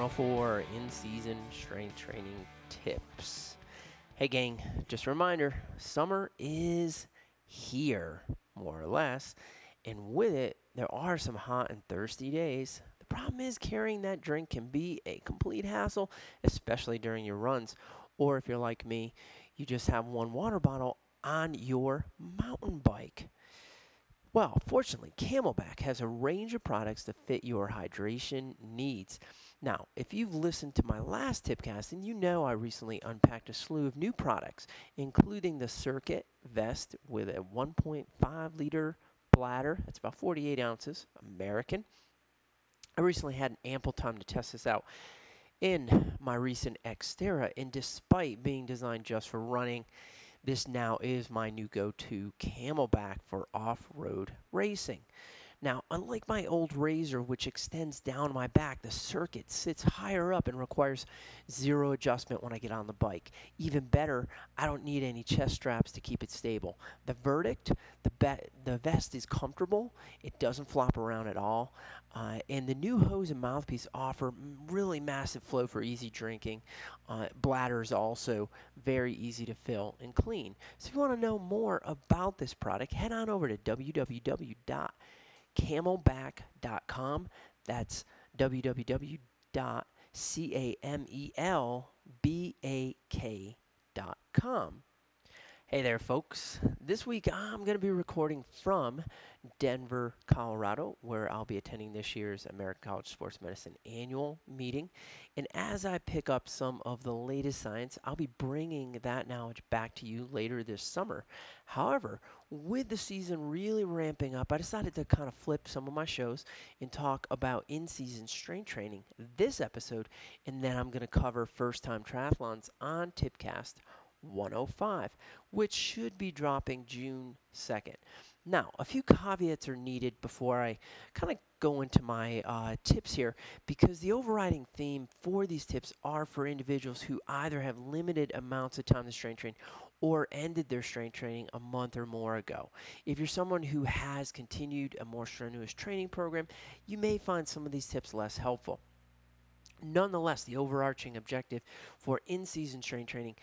104 in season strength training tips. Hey, gang, just a reminder summer is here, more or less, and with it, there are some hot and thirsty days. The problem is carrying that drink can be a complete hassle, especially during your runs. Or if you're like me, you just have one water bottle on your mountain bike. Well, fortunately, CamelBak has a range of products to fit your hydration needs. Now, if you've listened to my last tipcast, then you know I recently unpacked a slew of new products, including the Circuit Vest with a 1.5 liter bladder. That's about 48 ounces, American. I recently had an ample time to test this out in my recent Xterra, and despite being designed just for running, this now is my new go to CamelBak for off road racing. Now, unlike my old Razor, which extends down my back, the circuit sits higher up and requires zero adjustment when I get on the bike. Even better, I don't need any chest straps to keep it stable. The verdict the, be- the vest is comfortable, it doesn't flop around at all, uh, and the new hose and mouthpiece offer really massive flow for easy drinking. Uh, bladder is also very easy to fill and clean. So, if you want to know more about this product, head on over to www camelbak.com. That's www.camelbak.com. Hey there, folks. This week I'm going to be recording from Denver, Colorado, where I'll be attending this year's American College Sports Medicine annual meeting. And as I pick up some of the latest science, I'll be bringing that knowledge back to you later this summer. However, with the season really ramping up, I decided to kind of flip some of my shows and talk about in season strength training this episode. And then I'm going to cover first time triathlons on Tipcast 105, which should be dropping June 2nd. Now, a few caveats are needed before I kind of go into my uh, tips here because the overriding theme for these tips are for individuals who either have limited amounts of time to strength train or ended their strength training a month or more ago. If you're someone who has continued a more strenuous training program, you may find some of these tips less helpful. Nonetheless, the overarching objective for in season strength training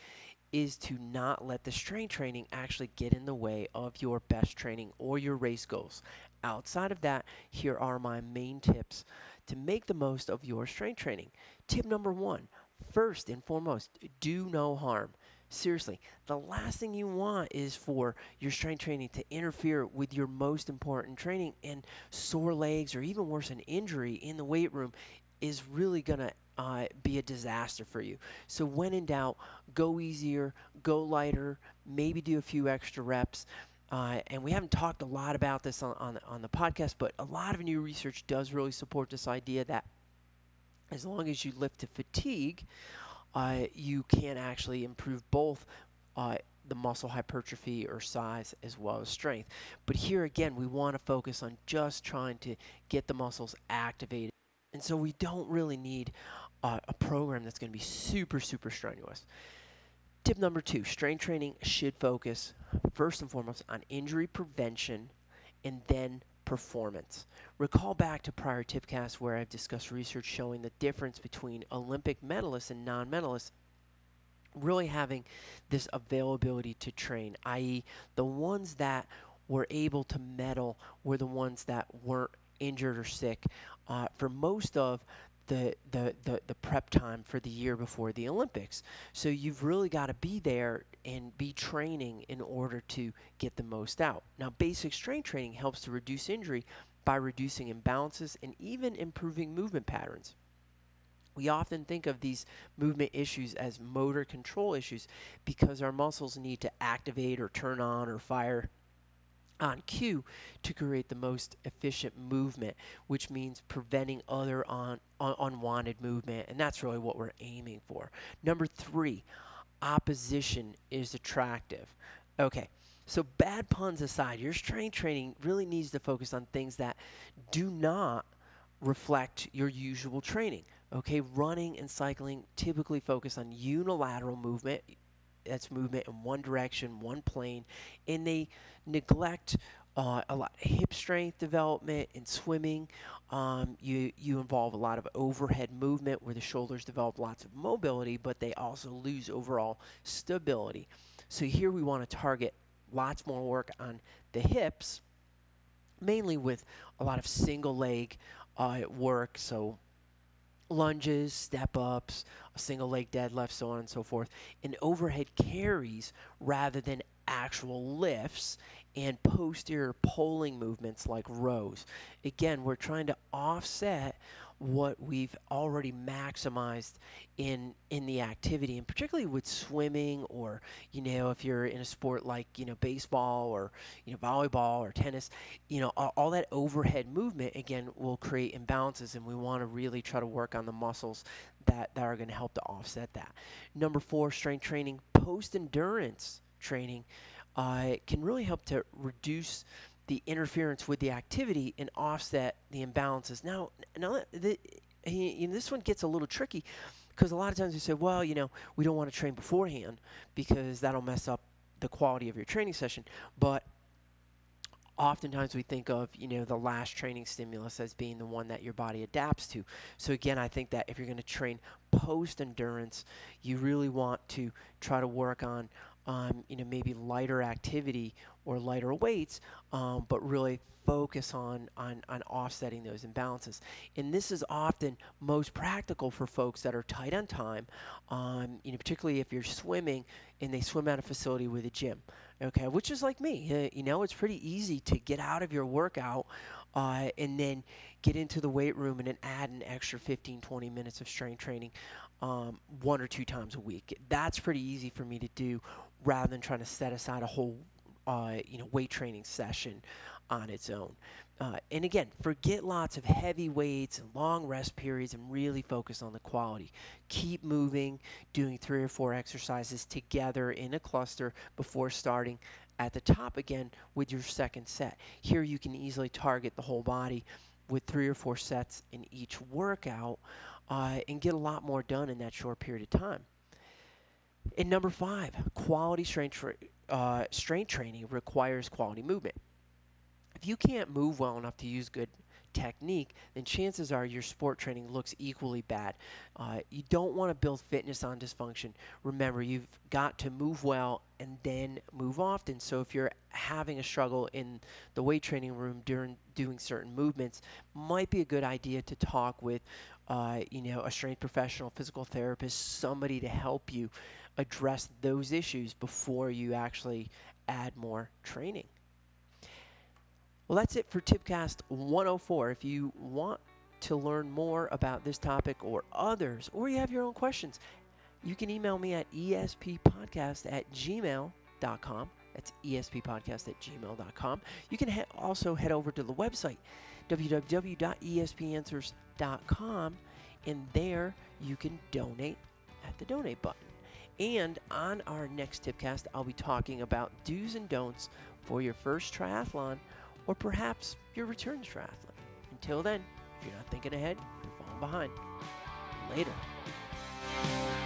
is to not let the strength training actually get in the way of your best training or your race goals. Outside of that, here are my main tips to make the most of your strength training. Tip number one first and foremost, do no harm. Seriously, the last thing you want is for your strength training to interfere with your most important training, and sore legs or even worse, an injury in the weight room is really going to uh, be a disaster for you. So when in doubt, go easier, go lighter, maybe do a few extra reps. Uh, and we haven't talked a lot about this on, on, on the podcast, but a lot of new research does really support this idea that as long as you lift to fatigue, uh, you can actually improve both uh, the muscle hypertrophy or size as well as strength. But here again, we want to focus on just trying to get the muscles activated. And so we don't really need a program that's going to be super, super strenuous. Tip number two strength training should focus first and foremost on injury prevention and then performance. Recall back to prior tipcasts where I've discussed research showing the difference between Olympic medalists and non medalists really having this availability to train, i.e., the ones that were able to medal were the ones that weren't injured or sick. Uh, for most of the, the, the, the prep time for the year before the Olympics. So you've really got to be there and be training in order to get the most out. Now, basic strength training helps to reduce injury by reducing imbalances and even improving movement patterns. We often think of these movement issues as motor control issues because our muscles need to activate or turn on or fire on cue to create the most efficient movement, which means preventing other un- unwanted movement. And that's really what we're aiming for. Number three, opposition is attractive. Okay. So, bad puns aside, your strength training really needs to focus on things that do not reflect your usual training. Okay, running and cycling typically focus on unilateral movement, that's movement in one direction, one plane, and they neglect uh, a lot of hip strength development in swimming. Um, you you involve a lot of overhead movement where the shoulders develop lots of mobility, but they also lose overall stability. So here we want to target lots more work on the hips, mainly with a lot of single leg uh, work. So lunges, step ups, a single leg deadlift, so on and so forth, and overhead carries rather than actual lifts and posterior pulling movements like rows. Again, we're trying to offset what we've already maximized in in the activity and particularly with swimming or you know if you're in a sport like you know baseball or you know volleyball or tennis you know all, all that overhead movement again will create imbalances and we want to really try to work on the muscles that, that are going to help to offset that. Number four strength training. Post endurance training uh, can really help to reduce the interference with the activity and offset the imbalances. Now, now the, he, this one gets a little tricky because a lot of times you say, well, you know, we don't want to train beforehand because that'll mess up the quality of your training session. But oftentimes we think of you know the last training stimulus as being the one that your body adapts to so again i think that if you're going to train post endurance you really want to try to work on um, you know, maybe lighter activity or lighter weights, um, but really focus on, on, on offsetting those imbalances. And this is often most practical for folks that are tight on time, um, you know, particularly if you're swimming and they swim at a facility with a gym, okay, which is like me. Uh, you know, it's pretty easy to get out of your workout uh, and then get into the weight room and then add an extra 15, 20 minutes of strength training um, one or two times a week. That's pretty easy for me to do rather than trying to set aside a whole uh, you know weight training session on its own. Uh, and again, forget lots of heavy weights and long rest periods and really focus on the quality. Keep moving, doing three or four exercises together in a cluster before starting at the top again with your second set. Here you can easily target the whole body with three or four sets in each workout uh, and get a lot more done in that short period of time. And number five, quality strength, tra- uh, strength training requires quality movement. If you can't move well enough to use good technique, then chances are your sport training looks equally bad. Uh, you don't want to build fitness on dysfunction. Remember, you've got to move well and then move often. So if you're having a struggle in the weight training room during doing certain movements, might be a good idea to talk with, uh, you know, a strength professional, physical therapist, somebody to help you address those issues before you actually add more training. Well, that's it for Tipcast 104. If you want to learn more about this topic or others, or you have your own questions, you can email me at esppodcast at gmail.com. That's esppodcast at gmail.com. You can also head over to the website, www.espanswers.com, and there you can donate at the donate button. And on our next Tipcast, I'll be talking about do's and don'ts for your first triathlon or perhaps your return triathlon. Until then, if you're not thinking ahead, you're falling behind. Later.